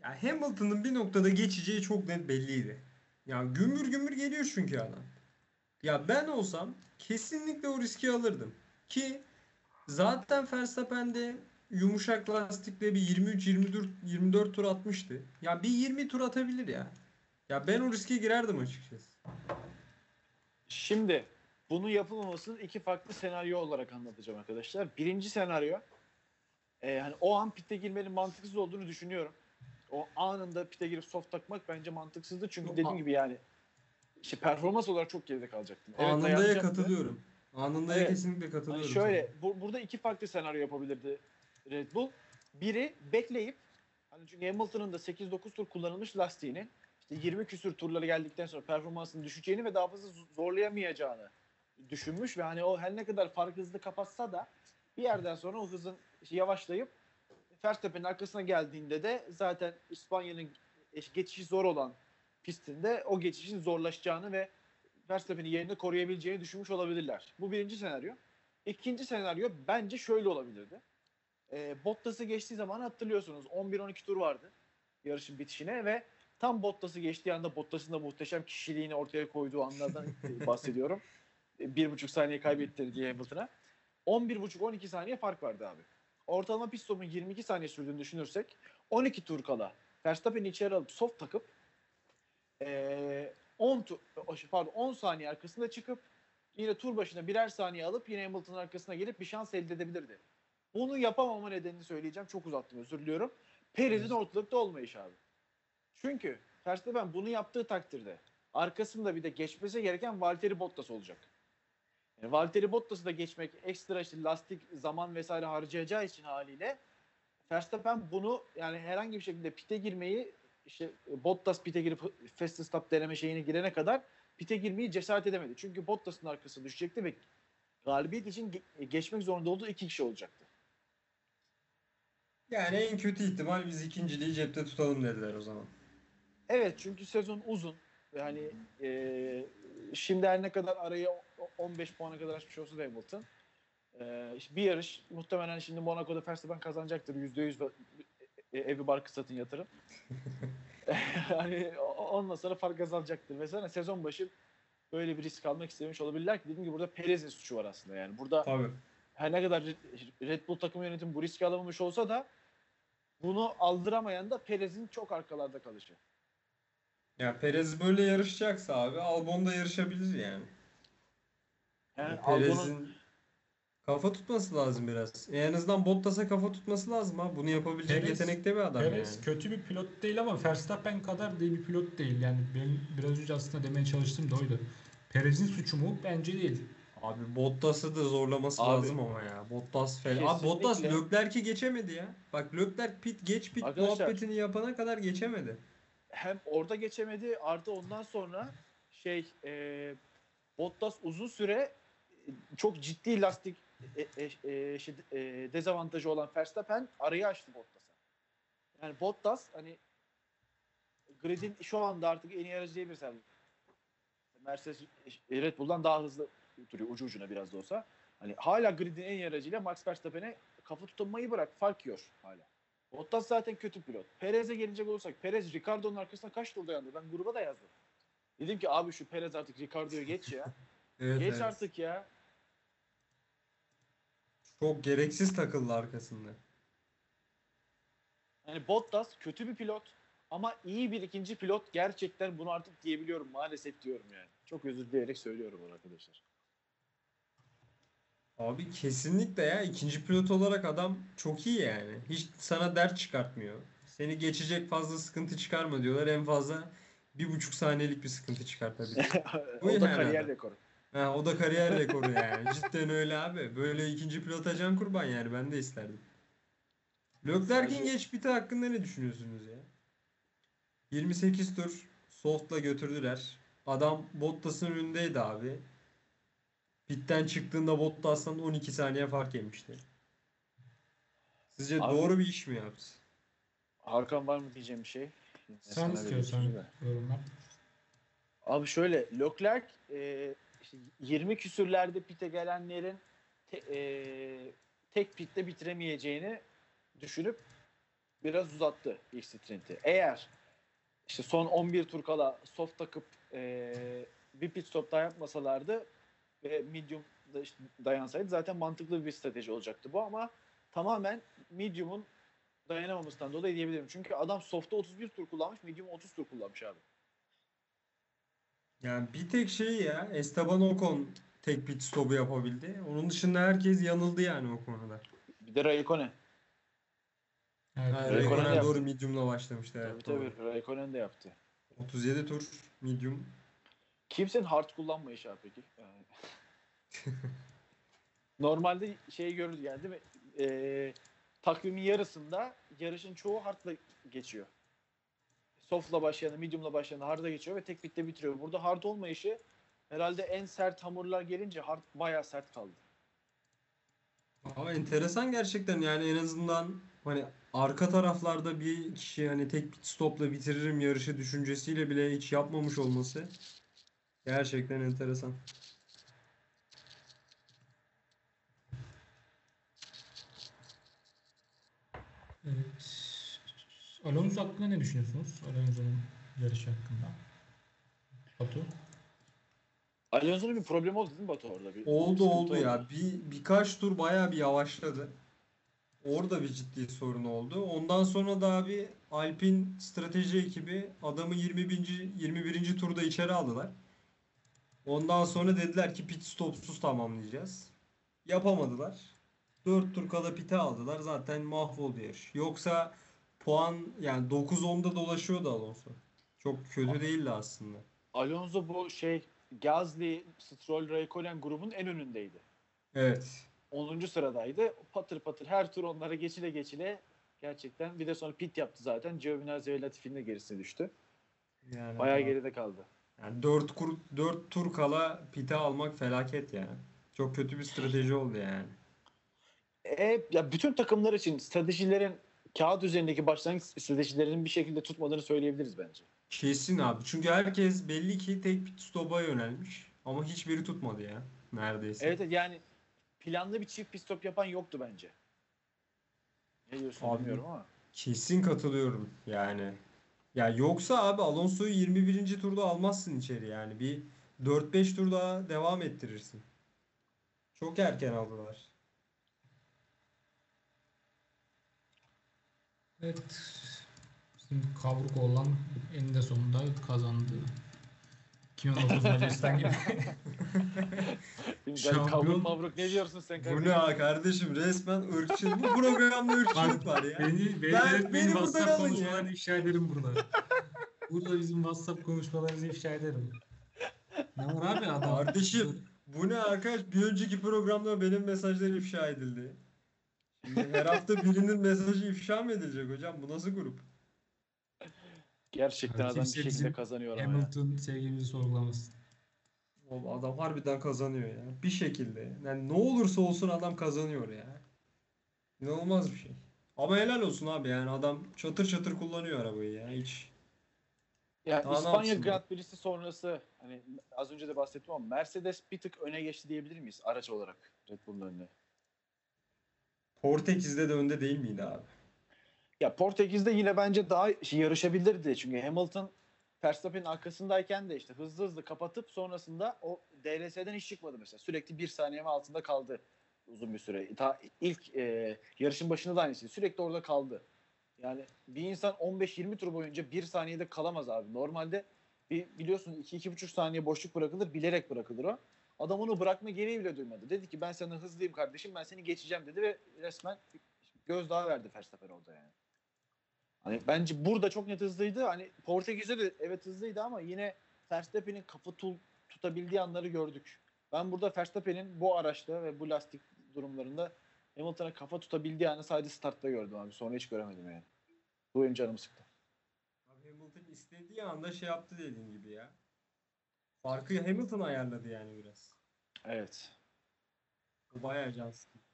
ya Hamilton'ın bir noktada geçeceği çok net belliydi. Ya gümbür gümbür geliyor çünkü adam. Ya ben olsam kesinlikle o riski alırdım. Ki zaten Verstappen'de yumuşak lastikle bir 23 24 24 tur atmıştı. Ya bir 20 tur atabilir ya. Ya ben o riske girerdim açıkçası. Şimdi bunu yapılmamasının iki farklı senaryo olarak anlatacağım arkadaşlar. Birinci senaryo e, hani o an pite girmenin mantıksız olduğunu düşünüyorum. O anında pite girip soft takmak bence mantıksızdı. Çünkü dediğim gibi yani işte performans olarak çok geride kalacaktın. Evet, Anında'ya dayanacaktı. katılıyorum. Anında'ya Evet. kesinlikle Hani katılıyorum. şöyle bu, burada iki farklı senaryo yapabilirdi Red Bull. Biri bekleyip hani çünkü Hamilton'ın da 8-9 tur kullanılmış lastiğini işte 20 küsür turları geldikten sonra performansının düşeceğini ve daha fazla zorlayamayacağını düşünmüş ve hani o her ne kadar fark hızlı kapatsa da bir yerden sonra o hızın yavaşlayıp Verstappen'in arkasına geldiğinde de zaten İspanya'nın geçişi zor olan pistinde o geçişin zorlaşacağını ve Verstappen'in yerini koruyabileceğini düşünmüş olabilirler. Bu birinci senaryo. İkinci senaryo bence şöyle olabilirdi. E, Bottas'ı geçtiği zaman hatırlıyorsunuz 11-12 tur vardı yarışın bitişine ve tam Bottas'ı geçtiği anda Bottas'ın da muhteşem kişiliğini ortaya koyduğu anlardan bahsediyorum. E, Bir buçuk saniye kaybetti diye Hamilton'a. 11,5-12 saniye fark vardı abi. Ortalama pit stopun 22 saniye sürdüğünü düşünürsek 12 tur kala Verstappen'i içeri alıp soft takıp eee 10 tur, pardon 10 saniye arkasında çıkıp yine tur başına birer saniye alıp yine Hamilton'ın arkasına gelip bir şans elde edebilirdi. Bunu yapamama nedenini söyleyeceğim. Çok uzattım özür diliyorum. Perez'in ortalıkta olmayış abi. Çünkü Verstappen bunu yaptığı takdirde arkasında bir de geçmesi gereken Valtteri Bottas olacak. Yani Valtteri Bottas'ı da geçmek ekstra işte lastik zaman vesaire harcayacağı için haliyle Verstappen bunu yani herhangi bir şekilde pite girmeyi işte Bottas pite girip stop deneme şeyine girene kadar pite girmeyi cesaret edemedi. Çünkü Bottas'ın arkası düşecekti ve galibiyet için ge- geçmek zorunda olduğu iki kişi olacaktı. Yani en kötü ihtimal biz ikinciliği cepte tutalım dediler o zaman. Evet çünkü sezon uzun ve hani e, şimdi her ne kadar arayı o- 15 puana kadar açmış olsa da Hamilton e, işte bir yarış muhtemelen şimdi Monaco'da Verstappen kazanacaktır %100 ve- e, evi barkı satın yatırım. hani ondan sonra fark azalacaktır. Mesela sezon başı böyle bir risk almak istemiş olabilirler ki dediğim gibi burada Perez'in suçu var aslında yani. Burada Tabii. her ne kadar Red- Bull takım yönetimi bu riski alamamış olsa da bunu aldıramayan da Perez'in çok arkalarda kalışı. Ya Perez böyle yarışacaksa abi Albon da yarışabilir yani. Yani Perez'in kafa tutması lazım biraz. E, En azından Bottas'a kafa tutması lazım ha. Bunu yapabilecek Perez- yetenekte bir adam Perez yani. kötü bir pilot değil ama Verstappen kadar da iyi bir pilot değil. Yani benim biraz önce aslında demeye çalıştığım da oydu. Perez'in suçu mu? Bence değil. Abi Bottas'ı da zorlaması Abi, lazım ama ya. Bottas falan. Abi Bottas. Leclerc'i geçemedi ya. Bak Leclerc pit geç pit Arkadaşlar- muhabbetini yapana kadar geçemedi. hem orada geçemedi artı ondan sonra şey e, Bottas uzun süre çok ciddi lastik e, e, e, şey, e, dezavantajı olan Verstappen arayı açtı Bottas'a. Yani Bottas hani gridin şu anda artık en iyi aracı diyebiliriz. Mercedes e, Red Bull'dan daha hızlı duruyor ucu ucuna biraz da olsa. Hani hala gridin en iyi aracıyla Max Verstappen'e kafa tutunmayı bırak fark yiyor hala. Bottas zaten kötü pilot. Perez'e gelecek olursak Perez Ricardo'nun arkasına kaç tur dayandı? Ben gruba da yazdım. Dedim ki abi şu Perez artık Ricardo'ya geç ya. Evet, geç evet. artık ya. Çok gereksiz takıldı arkasında. Yani Bottas kötü bir pilot ama iyi bir ikinci pilot. Gerçekten bunu artık diyebiliyorum. Maalesef diyorum yani. Çok özür dileyerek söylüyorum bunu arkadaşlar. Abi kesinlikle ya ikinci pilot olarak adam çok iyi yani. Hiç sana dert çıkartmıyor. Seni geçecek fazla sıkıntı çıkarma diyorlar. En fazla bir buçuk saniyelik bir sıkıntı çıkartabilir. Bu o da yani kariyer rekoru. Ha, o da kariyer rekoru yani. Cidden öyle abi. Böyle ikinci pilota can kurban yani. Ben de isterdim. Leclerc'in geç biti hakkında ne düşünüyorsunuz ya? 28 tur soft'la götürdüler. Adam Bottas'ın önündeydi abi. Pitten çıktığında Bottas'tan 12 saniye fark yemişti. Sizce Abi- doğru bir iş mi yaptı? Hakan var mı diyeceğim bir şey? Sen istiyorsan şimdi. yorumlar. Abi şöyle Leclerc e, işte 20 küsürlerde pite gelenlerin te- e, tek pitte bitiremeyeceğini düşünüp biraz uzattı ilk sprinti. Eğer işte son 11 tur kala soft takıp e, bir pit stop daha yapmasalardı ve medium da işte dayansaydı zaten mantıklı bir strateji olacaktı bu ama tamamen medium'un dayanamamasından dolayı diyebilirim. Çünkü adam soft'ta 31 tur kullanmış, medium 30 tur kullanmış abi. Yani bir tek şey ya Esteban Ocon tek pit stop'u yapabildi. Onun dışında herkes yanıldı yani o konuda. Bir de Raikkonen. Evet. Ha, Raikkonen Raikkonen doğru medium'la başlamıştı. Evet, tabii doğru. tabii Raikkonen de yaptı. 37 tur medium. Kimsenin hard kullanmayışı abi peki. Yani. Normalde şey görürüz yani değil mi? Ee, takvimin yarısında yarışın çoğu hardla geçiyor. Soft'la başlayan, medium'la başlayan hard'a geçiyor ve tek bitte bitiriyor. Burada hard olmayışı herhalde en sert hamurlar gelince hard bayağı sert kaldı. Ama enteresan gerçekten yani en azından hani arka taraflarda bir kişi hani tek pit stopla bitiririm yarışı düşüncesiyle bile hiç yapmamış olması gerçekten enteresan. Evet. Alonso hakkında ne düşünüyorsunuz? Alonso'nun yarışı hakkında. Batu. Alonso'nun bir problemi oldu değil mi Batu orada? Bir Oldu oldu ya. Bir birkaç tur bayağı bir yavaşladı. Orada bir ciddi sorun oldu. Ondan sonra da abi Alpine strateji ekibi adamı 21. 21. turda içeri aldılar. Ondan sonra dediler ki pit stopsuz tamamlayacağız. Yapamadılar. 4 tur kala pite aldılar. Zaten mahvoldu yarış. Yoksa puan yani 9-10'da dolaşıyordu Alonso. Çok kötü değildi aslında. Alonso bu şey Gasly, Stroll, Raikkonen grubun en önündeydi. Evet. 10. sıradaydı. Patır patır her tur onlara geçile geçile gerçekten bir de sonra pit yaptı zaten. Giovinazzi ve Latifi'nin de gerisine düştü. Yani Bayağı daha- geride kaldı. Yani 4 kur 4 tur kala pite almak felaket yani. Çok kötü bir strateji oldu yani. E, ya bütün takımlar için stratejilerin kağıt üzerindeki başlangıç stratejilerinin bir şekilde tutmadığını söyleyebiliriz bence. Kesin abi. Çünkü herkes belli ki tek pit stop'a yönelmiş. Ama hiçbiri tutmadı ya. Neredeyse. Evet yani planlı bir çift pit stop yapan yoktu bence. Ne diyorsun Abi- bilmiyorum ama. Kesin katılıyorum yani. Ya yoksa abi Alonso'yu 21. turda almazsın içeri yani. Bir 4-5 tur daha devam ettirirsin. Çok erken aldılar. Evet. Bizim kavruk olan eninde sonunda kazandı. 2019 Macaristan gibi. Şampiyon- kavruk mavruk ne diyorsun sen Bu kardeşim? ne ha kardeşim resmen ırkçılık. Bu programda ırkçılık var ya. Beni, beni, Ben- evet, beni WhatsApp alın ya. konuşmalarını ifşa ederim burada. burada bizim WhatsApp konuşmalarımızı ifşa ederim. Ne var abi adam? Kardeşim bu ne arkadaş? Bir önceki programda benim mesajlar ifşa edildi. Şimdi her hafta birinin mesajı ifşa mı edilecek hocam? Bu nasıl grup? Gerçekten adam bir kimse şekilde kazanıyor ama ya. Hamilton sevgimizi sorgulamasın. O adam harbiden kazanıyor ya. Bir şekilde. Yani ne olursa olsun adam kazanıyor ya. İnanılmaz bir şey. Ama helal olsun abi yani adam çatır çatır kullanıyor arabayı ya. Hiç Ya Daha İspanya Grand Prix'si sonrası hani az önce de bahsettim ama Mercedes bir tık öne geçti diyebilir miyiz araç olarak Red Bull'un önüne? Portekiz'de de önde değil miydi abi? Ya Portekiz'de yine bence daha şey, yarışabilirdi çünkü Hamilton Verstappen'in arkasındayken de işte hızlı hızlı kapatıp sonrasında o DRS'den hiç çıkmadı mesela. Sürekli bir saniye altında kaldı uzun bir süre. Ta ilk e, yarışın başında da aynısıydı. Sürekli orada kaldı. Yani bir insan 15-20 tur boyunca bir saniyede kalamaz abi. Normalde bir, biliyorsun 2-2,5 saniye boşluk bırakılır. Bilerek bırakılır o. Adam onu bırakma gereği bile duymadı. Dedi ki ben sana hızlıyım kardeşim ben seni geçeceğim dedi ve resmen gözdağı verdi Verstappen orada yani. Hani bence burada çok net hızlıydı. Hani Portekiz'de de evet hızlıydı ama yine Verstappen'in kafa tul- tutabildiği anları gördük. Ben burada Verstappen'in bu araçta ve bu lastik durumlarında Hamilton'a kafa tutabildiği anı sadece startta gördüm abi. Sonra hiç göremedim yani. Bu benim canımı sıktı. Abi Hamilton istediği anda şey yaptı dediğin gibi ya. Farkı Hamilton ayarladı yani biraz. Evet. Bu bayağı can sıkıntı.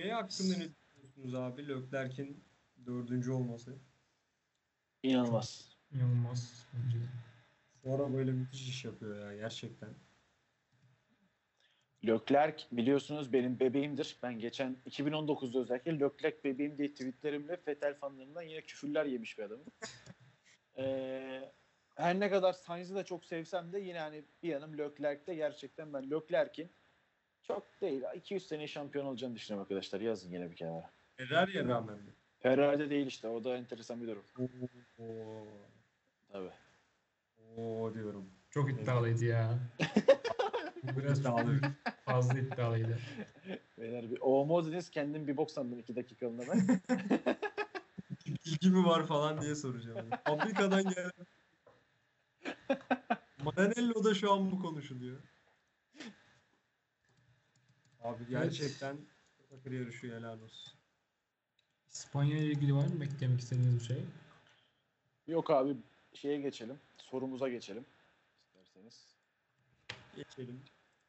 Şey hakkında ne düşünüyorsunuz abi? Leclerc'in dördüncü olması. İnanılmaz. İnanılmaz bence. Sonra böyle müthiş iş yapıyor ya gerçekten. Leclerc biliyorsunuz benim bebeğimdir. Ben geçen 2019'da özellikle Leclerc bebeğim diye tweetlerimle Vettel fanlarından yine küfürler yemiş bir adamım. Ee, her ne kadar Sainz'ı da çok sevsem de yine hani bir yanım Leclerc'te gerçekten ben Leclerc'in çok değil 200 sene şampiyon olacağını düşünüyorum arkadaşlar. Yazın yine bir kenara. Ferrari'ye rağmen mi? Ferrari'de değil işte. O da enteresan bir durum. Oo, Tabii. oo diyorum. Çok iddialıydı ya. Biraz İddialı. fazla iddialıydı. Beyler bir o dediniz kendim bir bok sandım 2 dakikalığına ben. Bilgi mi var falan diye soracağım. Fabrikadan gelen. Maranello'da şu an bu konuşuluyor. Abi gerçekten takır yarışıyor helal olsun. İspanya ile ilgili var mı beklemek istediğiniz bir şey? Yok abi şeye geçelim. Sorumuza geçelim. İsterseniz. Geçelim.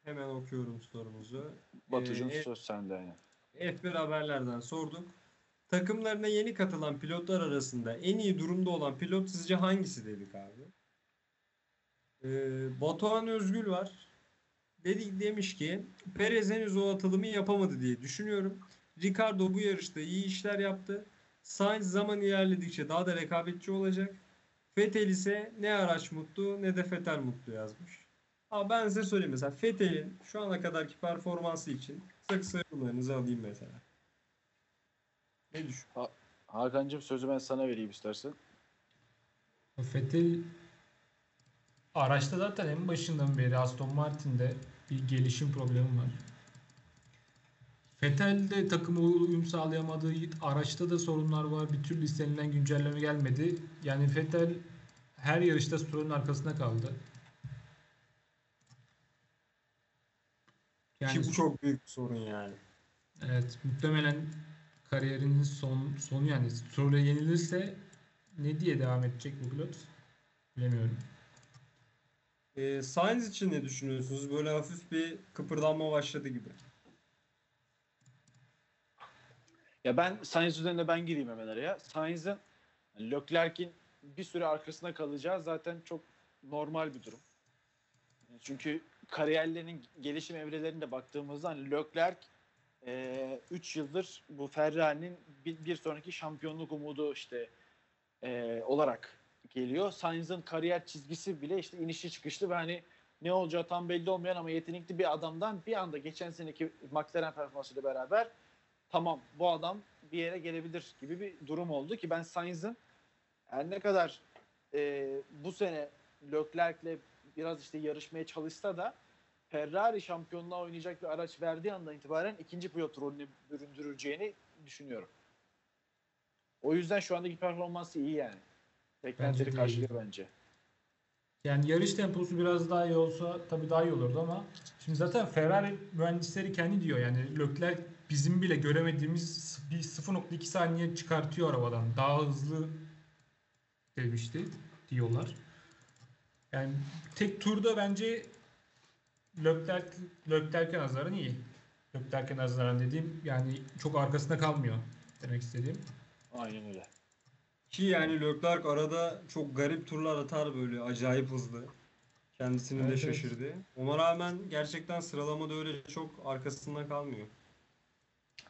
Hemen okuyorum sorumuzu. Batucuğum Ee, söz sende yani. F1 haberlerden sorduk. Takımlarına yeni katılan pilotlar arasında en iyi durumda olan pilot sizce hangisi dedik abi? Ee, Batuhan Özgül var. Dedik demiş ki Perez henüz o atılımı yapamadı diye düşünüyorum. Ricardo bu yarışta iyi işler yaptı. Sainz zaman ilerledikçe daha da rekabetçi olacak. Vettel ise ne araç mutlu ne de Vettel mutlu yazmış. Ama ben size söyleyeyim mesela Vettel'in şu ana kadarki performansı için kısa kısa yorumlarınızı alayım mesela. Ne düşün? Hakan'cığım sözü ben sana vereyim istersen. Vettel araçta zaten en başından beri Aston Martin'de bir gelişim problemi var. Vettel de takıma uyum sağlayamadığı araçta da sorunlar var. Bir türlü istenilen güncelleme gelmedi. Yani Vettel her yarışta Stroll'ün arkasında kaldı. Yani Ki bu çok büyük bir sorun yani. Evet, muhtemelen kariyerinin son sonu yani Stroll'e yenilirse ne diye devam edecek bu pilot? Bilemiyorum. Ee, Sainz için ne düşünüyorsunuz? Böyle hafif bir kıpırdanma başladı gibi. Ya ben Sainz üzerinde ben gireyim hemen araya. Sainz'in yani Leclerc'in bir süre arkasında kalacağı zaten çok normal bir durum. Çünkü kariyerlerinin gelişim evrelerine baktığımızda hani Leclerc 3 yıldır bu Ferrari'nin bir, bir sonraki şampiyonluk umudu işte e, olarak geliyor. Sainz'ın kariyer çizgisi bile işte inişli çıkışlı ve hani ne olacağı tam belli olmayan ama yetenekli bir adamdan bir anda geçen seneki McLaren performansıyla beraber tamam bu adam bir yere gelebilir gibi bir durum oldu ki ben Sainz'ın her ne kadar e, bu sene Leclerc'le biraz işte yarışmaya çalışsa da Ferrari şampiyonluğa oynayacak bir araç verdiği andan itibaren ikinci pilot rolüne büründüreceğini düşünüyorum. O yüzden şu andaki performansı iyi yani. Beklentileri karşılıyor bence. Yani yarış temposu biraz daha iyi olsa tabii daha iyi olurdu ama şimdi zaten Ferrari mühendisleri kendi diyor yani Leclerc bizim bile göremediğimiz bir 0.2 saniye çıkartıyor arabadan. Daha hızlı demişti diyorlar. Yani tek turda bence Leclerc Leclerc'e nazaran iyi. Leclerc'e nazaran dediğim yani çok arkasında kalmıyor demek istediğim. Aynen öyle. Ki yani Leclerc arada çok garip turlar atar böyle acayip hızlı. Kendisini de Evet, evet. şaşırdı. Ona rağmen gerçekten sıralamada öyle çok arkasında kalmıyor.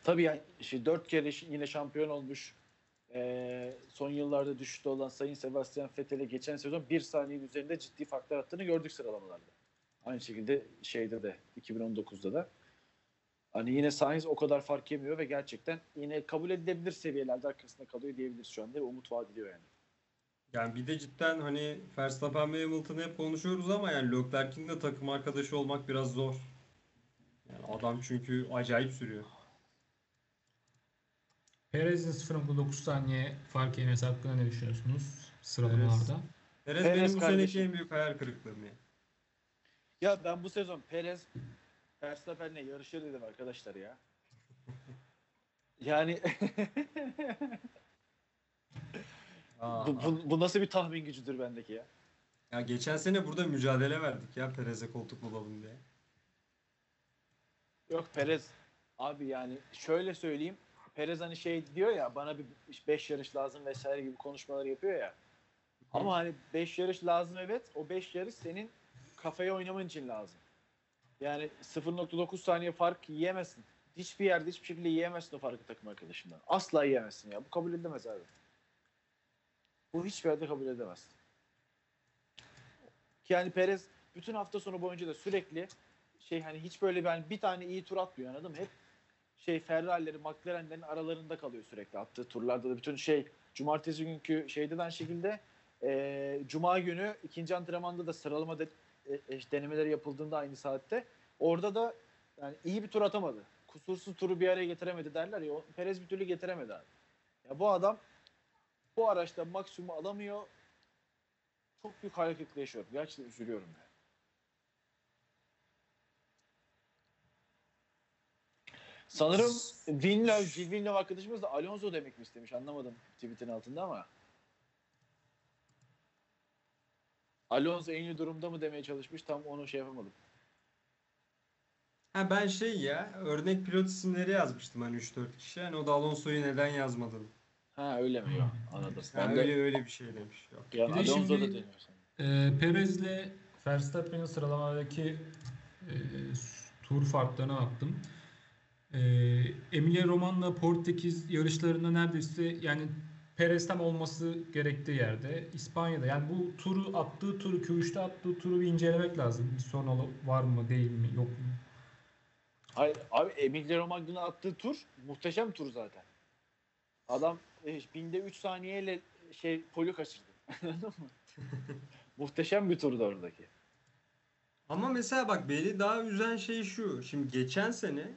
Tabii yani işte dört kere yine şampiyon olmuş. Ee, son yıllarda düşüşte olan Sayın Sebastian Vettel'e geçen sezon bir saniyenin üzerinde ciddi farklar attığını gördük sıralamalarda. Aynı şekilde şeyde de 2019'da da. Hani yine Sainz o kadar fark yemiyor ve gerçekten yine kabul edilebilir seviyelerde arkasında kalıyor diyebiliriz şu anda ve umut vaat ediyor yani. Yani bir de cidden hani Verstappen ve Hamilton'ı hep konuşuyoruz ama yani Leclerc'in de takım arkadaşı olmak biraz zor. Yani adam çünkü acayip sürüyor. Perez'in 0.9 saniye fark yemesi hakkında ne düşünüyorsunuz sıralamalarda? Perez, Perez benim bu kardeşim. seneki en büyük hayal kırıklığım ya. Ya ben bu sezon Perez Verstappen'le yarışır dedim arkadaşlar ya. Yani bu, bu, bu nasıl bir tahmin gücüdür bendeki ya? Ya geçen sene burada mücadele verdik ya Perez'e koltuk bulalım diye. Yok Perez abi yani şöyle söyleyeyim. Perez hani şey diyor ya bana bir 5 yarış lazım vesaire gibi konuşmalar yapıyor ya. Ama hani 5 yarış lazım evet. O 5 yarış senin kafaya oynaman için lazım. Yani 0.9 saniye fark yiyemezsin. Hiçbir yerde hiçbir şekilde yiyemezsin o farkı takım arkadaşından. Asla yiyemezsin ya. Bu kabul edilemez abi. Bu hiçbir yerde kabul edemezsin. Ki yani Perez bütün hafta sonu boyunca da sürekli şey hani hiç böyle ben bir tane iyi tur atmıyor anladın mı? Hep şey Ferrari'leri, McLaren'lerin aralarında kalıyor sürekli attığı turlarda da bütün şey cumartesi günkü şeyde de aynı şekilde e, cuma günü ikinci antrenmanda da sıralama e, e, denemeleri yapıldığında aynı saatte orada da yani iyi bir tur atamadı. Kusursuz turu bir araya getiremedi derler ya. Perez bir türlü getiremedi abi. Ya bu adam bu araçta maksimum alamıyor. Çok büyük hayal kırıklığı yaşıyorum. Gerçekten üzülüyorum ya. Sanırım Villeneuve, Gilles Villeneuve arkadaşımız da Alonso demek mi istemiş anlamadım tweetin altında ama. Alonso en iyi durumda mı demeye çalışmış tam onu şey yapamadım. Ha ben şey ya örnek pilot isimleri yazmıştım hani 3-4 kişi. Hani o da Alonso'yu neden yazmadın? Ha öyle mi? Yok, anladım. Ha, Ben de öyle öyle bir şey demiş. Yok. yani Bir de Alonso da şimdi- deniyor sanırım. Ee, Perez'le Verstappen'in sıralamadaki e, tur farklarına baktım. E, Emilia Romagna Portekiz yarışlarında neredeyse yani Perez tam olması gerektiği yerde İspanya'da yani bu turu attığı turu Q3'te attığı turu bir incelemek lazım. Bir sorun var mı değil mi yok mu? Hayır, abi Emilia Romagna'nın attığı tur muhteşem tur zaten. Adam e, binde 3 saniyeyle şey poli kaçırdı. Anladın mı? muhteşem bir turdu oradaki. Ama mesela bak beni daha üzen şey şu. Şimdi geçen sene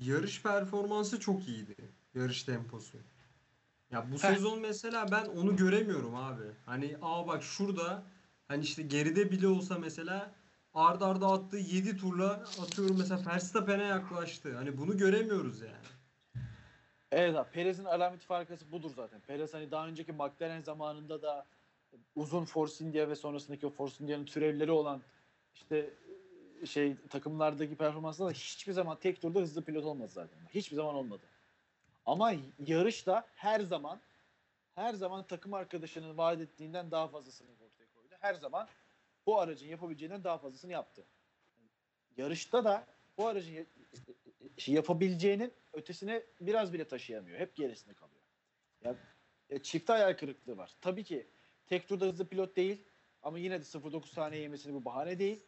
yarış performansı çok iyiydi. Yarış temposu. Ya bu sezon mesela ben onu göremiyorum abi. Hani aa bak şurada hani işte geride bile olsa mesela ard arda attığı 7 turla atıyorum mesela Verstappen'e yaklaştı. Hani bunu göremiyoruz yani. Evet abi Perez'in alameti farkası budur zaten. Perez hani daha önceki McLaren zamanında da uzun Force India ve sonrasındaki o Force India'nın türevleri olan işte şey takımlardaki performansında da hiçbir zaman tek turda hızlı pilot olmadı zaten. Hiçbir zaman olmadı. Ama yarışta her zaman her zaman takım arkadaşının vaat ettiğinden daha fazlasını ortaya koydu. Her zaman bu aracın yapabileceğinden daha fazlasını yaptı. Yarışta da bu aracın ya- şey yapabileceğinin ötesine biraz bile taşıyamıyor. Hep gerisinde kalıyor. Ya e, çifte hayal kırıklığı var. Tabii ki tek turda hızlı pilot değil ama yine de 0.9 saniye yemesini bu bahane değil.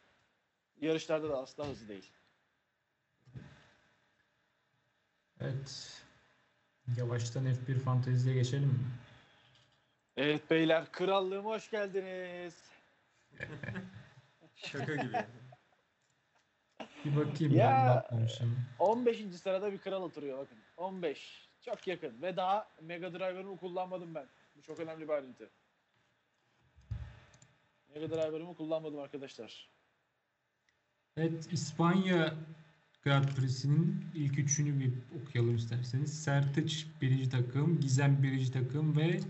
Yarışlarda da asla hızlı değil. Evet. Yavaştan F1 fanteziye geçelim mi? Evet beyler krallığıma hoş geldiniz. Şaka gibi. Bir bakayım Ya. ben bakmamışım. 15. sırada bir kral oturuyor bakın. 15. Çok yakın ve daha Mega Driver'ımı kullanmadım ben. Bu çok önemli bir ayrıntı. Mega Driver'ımı kullanmadım arkadaşlar. Evet İspanya Grand Prix'sinin ilk üçünü bir okuyalım isterseniz. Sertaç birinci takım, Gizem birinci takım ve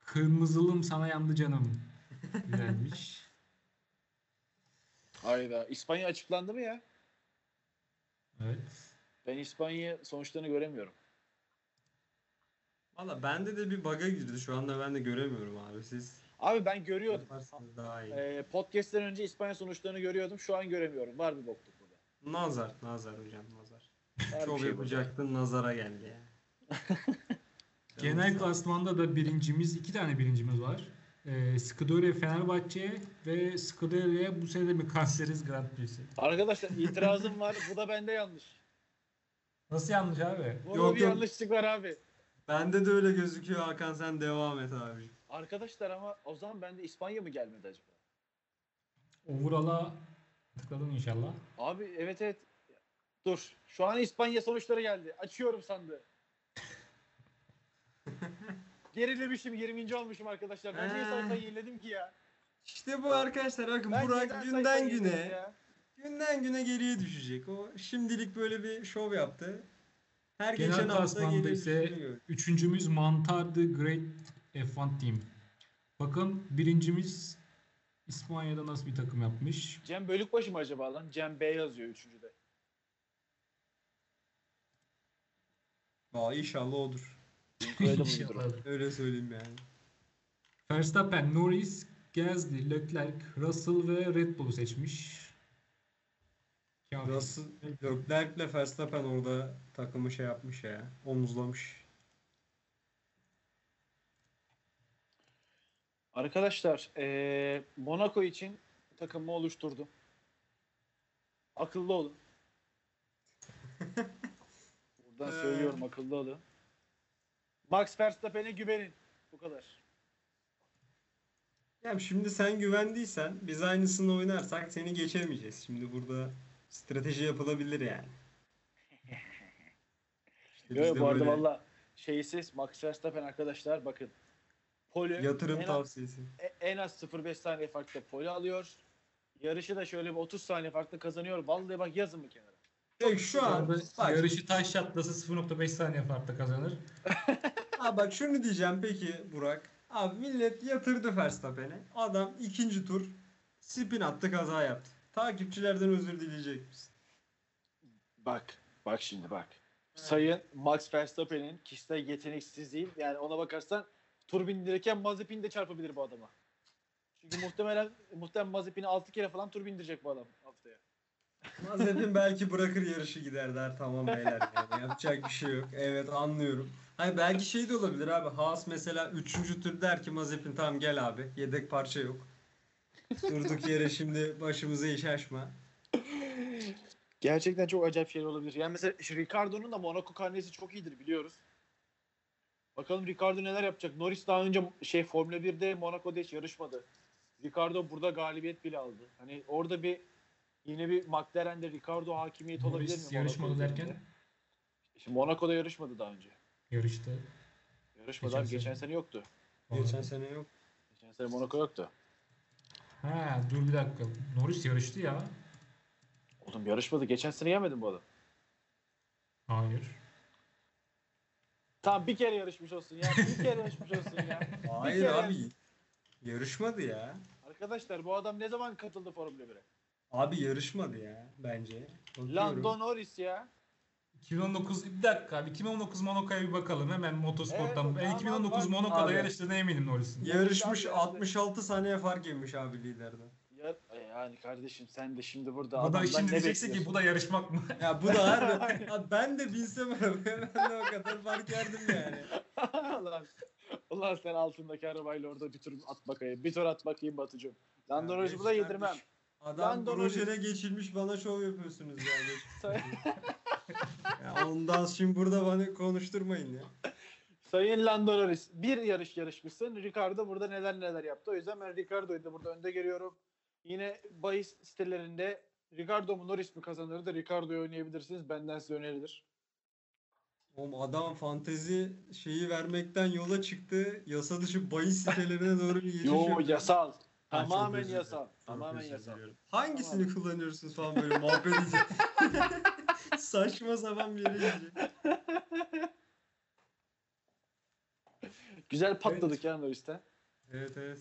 Kırmızılım sana yandı canım. Güzelmiş. Hayda. İspanya açıklandı mı ya? Evet. Ben İspanya sonuçlarını göremiyorum. Valla bende de bir bug'a girdi. Şu anda ben de göremiyorum abi. Siz Abi ben görüyordum. daha iyi. Ee, podcast'ten önce İspanya sonuçlarını görüyordum. Şu an göremiyorum. Var bir bokluk. Nazar, nazar hocam nazar. Bir Çok şey yapacaktın nazara geldi ya. Genel klasmanda da birincimiz, iki tane birincimiz var. Ee, Skidore Fenerbahçe ve Skidore'ye bu sene de mi Kayseriz Grand Prix'si? Arkadaşlar itirazım var. Bu da bende yanlış. Nasıl yanlış abi? Burada Yok, bir yok. yanlışlık var abi. Bende de öyle gözüküyor Hakan sen devam et abi. Arkadaşlar ama o zaman bende İspanya mı gelmedi acaba? Overall'a tıkladım inşallah. Abi evet evet. Dur. Şu an İspanya sonuçları geldi. Açıyorum sandığı. Gerilemişim 20. olmuşum arkadaşlar. Ben niye sayfayı yeniledim ki ya? İşte bu arkadaşlar bakın Ben Burak günden güne günden güne geriye düşecek. O şimdilik böyle bir şov yaptı. Her Genel geçen hafta geriye ise. Üçüncümüz Mantar The Great F1 Team. Bakın birincimiz İspanya'da nasıl bir takım yapmış. Cem Bölükbaşı mı acaba lan? Cem B yazıyor üçüncüde. Aa, inşallah odur. Öyle mi İnşallah. Öyle söyleyeyim yani. Verstappen, Norris, Gasly, Leclerc, Russell ve Red Bull'u seçmiş. Russell, Leclerc'le Verstappen orada takımı şey yapmış ya. Omuzlamış. Arkadaşlar eee Monaco için takımımı oluşturdum. Akıllı olun. Buradan Ee. söylüyorum akıllı olun. Max Verstappen'e güvenin. Bu kadar. Ya şimdi sen güvendiysen biz aynısını oynarsak seni geçemeyeceğiz. Şimdi burada strateji yapılabilir yani. İşte Yo, biz de bu arada böyle valla şeysiz Max Verstappen arkadaşlar bakın. Pole yatırım en az, tavsiyesi. e- en az 0.5 saniye farklı pole alıyor. Yarışı da şöyle bir 30 saniye farklı kazanıyor. Vallahi bak yazın bir kenara. Peki şu an bak, yarışı taş çatlası 0.5 saniye farklı kazanır. ha bak şunu diyeceğim peki Burak. Abi millet yatırdı Verstappen'e. Adam ikinci tur spin attı kaza yaptı. Takipçilerden özür dileyecek misin? Bak, bak şimdi bak. Sayın Max Verstappen'in kişisel yeteneksizliği yani ona bakarsan tur bindirirken Mazepin de çarpabilir bu adama. Çünkü muhtemelen muhtemelen Mazepin'i 6 kere falan tur bindirecek bu adam haftaya. Mazepin belki bırakır yarışı gider der tamam beyler yani yapacak bir şey yok. Evet anlıyorum. Hayır belki şey de olabilir abi. Haas mesela 3. tur der ki Mazepin tamam gel abi. Yedek parça yok. Durduk yere şimdi başımıza iş açma. Gerçekten çok acayip şeyler olabilir. Yani mesela Ricardo'nun da Monaco karnesi çok iyidir biliyoruz. Bakalım Ricardo neler yapacak. Norris daha önce şey Formula 1'de Monaco'da hiç yarışmadı. Ricardo burada galibiyet bile aldı. Hani orada bir yine bir McLaren'de Ricardo hakimiyeti olabilir mi? Norris Monaco yarışmadı derken Şimdi Monaco'da yarışmadı daha önce. yarıştı. Yarışmadı Geçen abi. Geçen sene. sene yoktu. Geçen sene yok. Geçen sene Monaco yoktu. Ha dur bir dakika. Norris yarıştı ya. Oğlum yarışmadı. Geçen sene gelmedi mi bu adam? Hayır. Tamam bir kere yarışmış olsun ya. Bir kere yarışmış olsun ya. Hayır kere- abi. Yarışmadı ya. Arkadaşlar bu adam ne zaman katıldı Formula 1'e? Abi yarışmadı ya bence. Bakıyorum. Lando Norris ya. 2019 bir dakika abi 2019 Monaco'ya bir bakalım hemen motosporttan. Evet, ben tamam, 2019 bak. Monaco'da yarıştığına eminim Norris'in. Yarışmış Abi, 66 saniye fark yemiş abi liderden. Ya, yani kardeşim sen de şimdi burada Bu da adamdan şimdi ne diyeceksin ki bu da yarışmak mı? Ya bu da harbi. Abi ben de binsem ben de o kadar fark yerdim yani. ulan, ulan sen altındaki arabayla orada bir tur at bakayım. Bir tur at bakayım Batucuğum. Landon Ya Norris'i bu da yedirmem. Adam Landon projene geçilmiş bana şov yapıyorsunuz yani. Ya ondan şimdi burada bana konuşturmayın ya. Sayın Lando Norris bir yarış yarışmışsın. Ricardo burada neler neler yaptı. O yüzden ben Ricardo'yu da burada önde görüyorum. Yine bahis sitelerinde Ricardo mu Norris mi kazanır da Ricardo'yu oynayabilirsiniz. Benden size önerilir. Oğlum adam fantezi şeyi vermekten yola çıktı. Yasa dışı bahis sitelerine doğru bir geçiş Yo yasal. Ha, Tamamen yasal. Tamamen yasal. Hangisini Tamam. kullanıyorsunuz falan böyle muhabbet. Saçma sapan bir yere. Güzel patladık ya Norris'ten. Evet evet.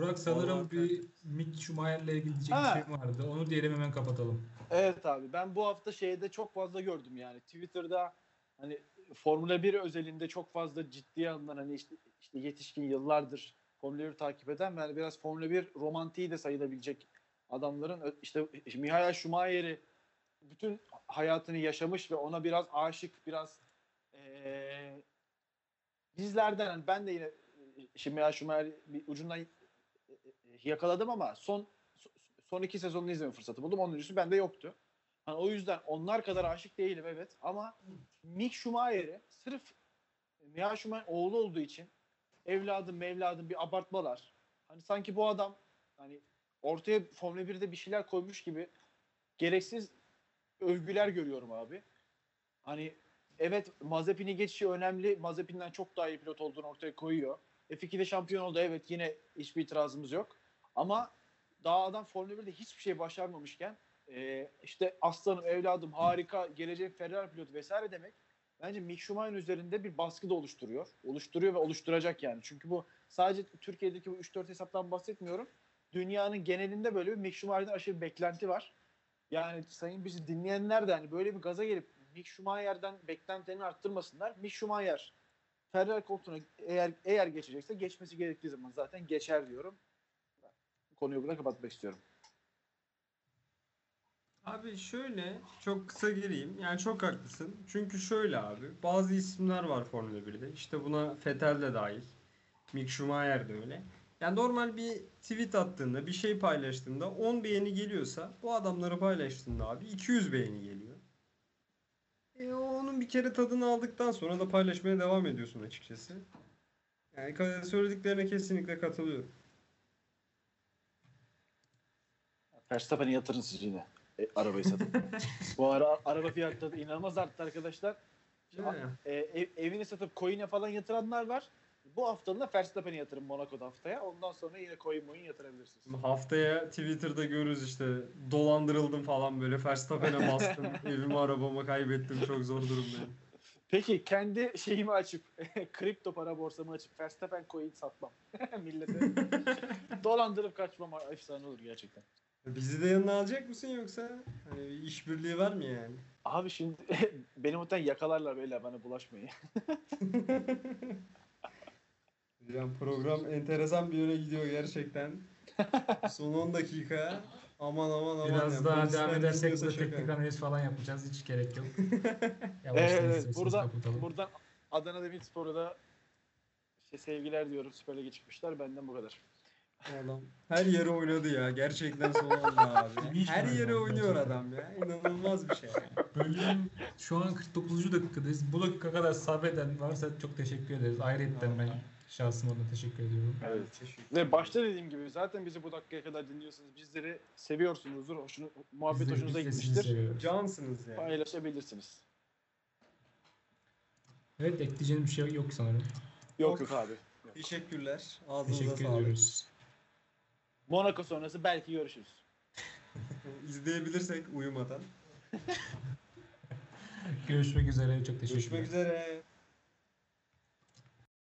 Burak sanırım Vallahi bir Mick Schumacher'le ilgili diyecek Ha. bir şey vardı. Onu diyelim hemen kapatalım. Evet abi ben bu hafta şeyde çok fazla gördüm yani Twitter'da hani Formula 1 özelinde çok fazla ciddiye alınan hani işte, işte yetişkin yıllardır Formula 1 takip eden ve hani biraz Formula 1 romantiği de sayılabilecek adamların ö- işte Michael Schumacher'i bütün hayatını yaşamış ve ona biraz aşık biraz eee, bizlerden hani ben de yine e, şimdi Michael Schumacher'i bir ucundan e, e, yakaladım ama son son iki sezonunu izleme fırsatı buldum. Onun öncesi bende yoktu. Hani o yüzden onlar kadar aşık değilim evet ama Mick Schumacher'e sırf Michael Schumacher oğlu olduğu için evladım mevladım bir abartmalar. Hani sanki bu adam hani ortaya Formula 1'de bir şeyler koymuş gibi gereksiz övgüler görüyorum abi. Hani evet Mazepin'i geçişi önemli. Mazepin'den çok daha iyi pilot olduğunu ortaya koyuyor. F2'de şampiyon oldu. Evet yine hiçbir itirazımız yok. Ama daha adam Formula 1'de hiçbir şey başarmamışken e, işte aslanım evladım harika gelecek Ferrari pilotu vesaire demek bence Mick Schumacher'ın üzerinde bir baskı da oluşturuyor. Oluşturuyor ve oluşturacak yani. Çünkü bu sadece Türkiye'deki bu 3-4 hesaptan bahsetmiyorum. Dünyanın genelinde böyle bir Mick Schumacher'den aşırı bir beklenti var. Yani sayın bizi dinleyenler de hani böyle bir gaza gelip Mick Schumacher'den beklentilerini arttırmasınlar. Mick Schumacher Ferrari koltuğuna eğer eğer geçecekse geçmesi gerektiği zaman zaten geçer diyorum. Konuyu burada kapatmak istiyorum. Abi şöyle çok kısa gireyim. Yani çok haklısın. Çünkü şöyle abi bazı isimler var Formula 1'de. İşte buna Vettel de dahil. Mick Schumacher de öyle. Yani normal bir tweet attığında bir şey paylaştığında 10 beğeni geliyorsa bu adamları paylaştığında abi 200 beğeni geliyor. E onun bir kere tadını aldıktan sonra da paylaşmaya devam ediyorsun açıkçası. Yani söylediklerine kesinlikle katılıyorum. Verstappen'e yatırın siz yine. E, arabayı satın. Bu ara araba fiyatları inanılmaz arttı arkadaşlar. E, ev- evini satıp coin'e falan yatıranlar var. Bu haftalığında Verstappen'e yatırın Monaco'da haftaya. Ondan sonra yine coin moin yatırabilirsiniz. Haftaya Twitter'da görürüz işte dolandırıldım falan böyle Verstappen'e bastım evimi arabamı kaybettim çok zor durumdayım. Peki kendi şeyimi açıp kripto para borsamı açıp Verstappen coin satmam. Millete dolandırıp kaçmam efsane olur gerçekten. Bizi de yanına alacak mısın yoksa hani bir işbirliği var mı yani? Abi şimdi beni muhtemelen yakalarlar böyle bana bulaşmayın. Yani program enteresan bir yöne gidiyor gerçekten. Son 10 dakika aman aman aman. Biraz ya, daha devam edersek burada teknik analiz falan yapacağız. Hiç gerek yok. Evet, isterseniz buradan, kapatalım. buradan Adana Demirspor'a da işte sevgiler diyorum. Süper Lig'e çıkmışlar. Benden bu kadar. Adam her yere oynadı ya gerçekten son anda abi. Her yere oynuyor adam ya. İnanılmaz bir şey. Bölüm şu an 49. dakikadayız. Bu dakika kadar sabreden varsa çok teşekkür ederiz. Ayrıca ben şahsım adına teşekkür ediyorum. Evet. Teşekkür Ve başta dediğim gibi zaten bizi bu dakikaya kadar dinliyorsunuz. Bizleri seviyorsunuzdur. Hoşunu, muhabbet Biz de- hoşunuza gitmiştir. Cansınız yani. Paylaşabilirsiniz. Evet ekleyeceğim bir şey yok sanırım. Yok Yok. yok abi. Yok. Teşekkürler. Ağzınıza Teşekkür sağlık. ediyoruz. Monaco sonrası belki görüşürüz. İzleyebilirsek uyumadan. Görüşmek üzere. Çok teşekkürler. Görüşmek üzere.